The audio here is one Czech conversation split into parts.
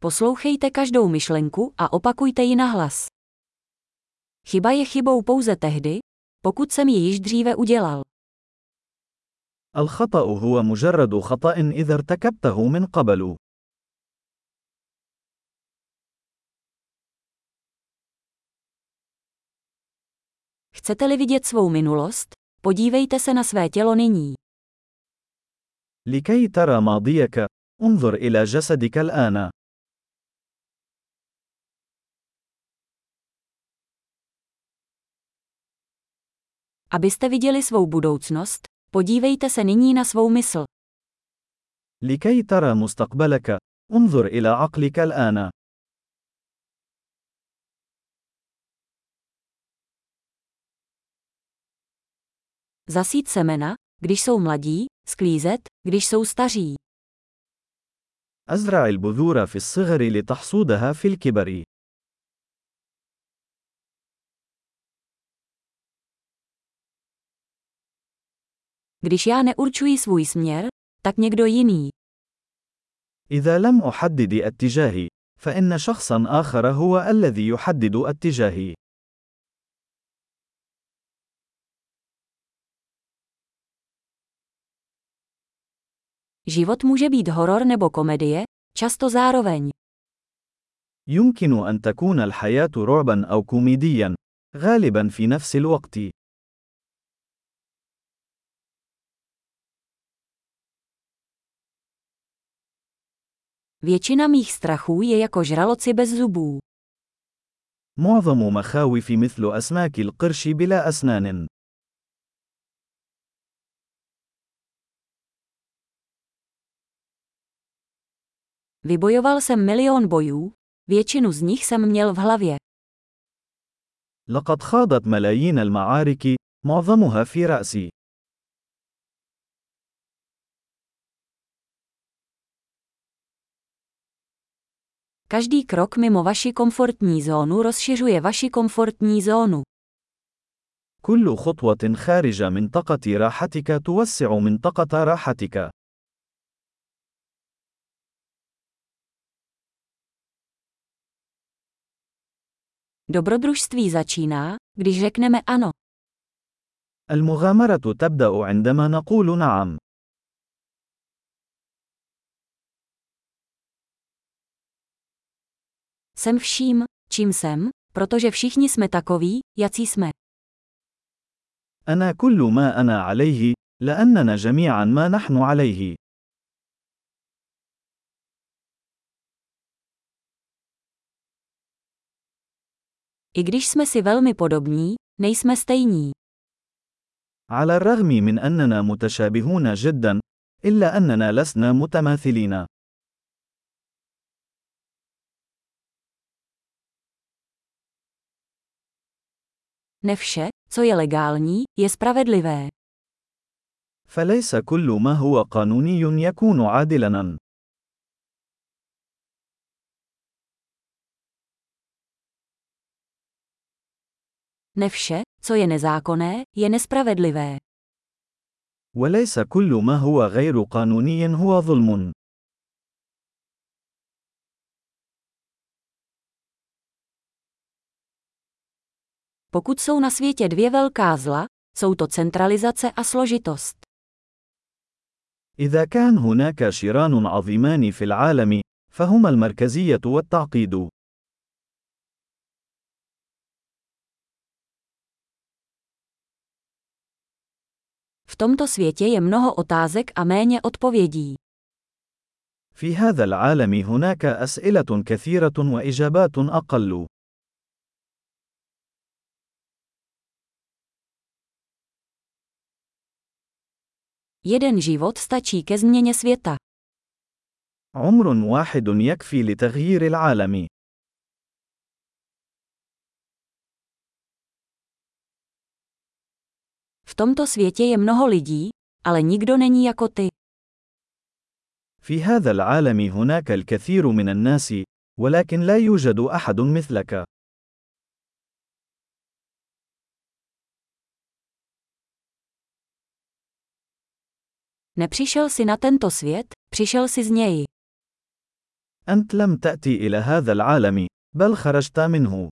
Poslouchejte každou myšlenku a opakujte ji nahlas. Chyba je chybou pouze tehdy, pokud jsem ji již dříve udělal. الخطأ هو مجرد خطأ إذا ارتكبته من قبل. Chcete-li vidět svou minulost, podívejte se na své tělo nyní. لكي ترى ماضيك، انظر إلى جسدك الآن. Abyste viděli svou budoucnost, podívejte se nyní na svou mysl. لكي ترى مستقبلك، انظر إلى عقلك الآن. Zasít semena, když jsou mladí, sklízet, když jsou staří. أزرع البذور في الصغر لتحصودها في الكبر. Když já neurčuji svůj směr, tak někdo jiný. إذا لم أحدد اتجاهي، فإن شخصا آخر هو الذي يحدد اتجاهي. Život může být horor nebo komedie, často zároveň. يمكن أن تكون الحياة رعبا أو كوميديا، غالبا في نفس الوقت. Většina mých strachů je jako žraloci bez zubů. معظم مخاوفي مثل أسماك القرش بلا أسنان. Vybojoval jsem milion bojů, většinu z nich jsem měl v hlavě. لقد خاضت ملايين المعارك، معظمها في رأسي. Každý krok mimo vaši komfortní zónu rozšiřuje vaši komfortní zónu. كل خطوة خارج منطقة راحتك توسع منطقة راحتك. Dobrodružství začíná, když řekneme ano. المغامرة تبدأ عندما نقول نعم. Jsem vším, čím jsem, protože všichni jsme takoví, jací jsme. أنا كل ما أنا عليه، لأننا جميعا ما نحن عليه. I když jsme si velmi podobní, nejsme stejní. على الرغم من أننا متشابهون جدا، إلا أننا لسنا متماثلين. Ne vše, co je legální, je spravedlivé. فليس كل ما هو قانوني يكون عادلاً. Ne vše, co je nezákonné, je nespravedlivé. وليس كل ما هو غير قانوني هو ظلم. Pokud jsou na světě dvě velká zla, jsou to centralizace a složitost. إذا كان هناك شيران عظيمان في العالم، فهما المركزية والتعقيد. V tomto světě je mnoho otázek a méně odpovědí. في هذا العالم هناك أسئلة كثيرة وإجابات أقل. Jeden život stačí ke změně světa. عمر واحد يكفي لتغيير العالم. V tomto světě je mnoho lidí, ale nikdo není jako ty. في هذا العالم هناك الكثير من الناس، ولكن لا يوجد أحد مثلك. Nepřišel si na tento svět, přišel si z něj. أنت لم تأتي إلى هذا العالم، بل خرجت منه.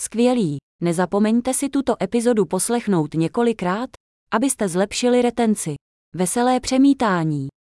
Skvělý. Nezapomeňte si tuto epizodu poslechnout několikrát, abyste zlepšili retenci. Veselé přemítání.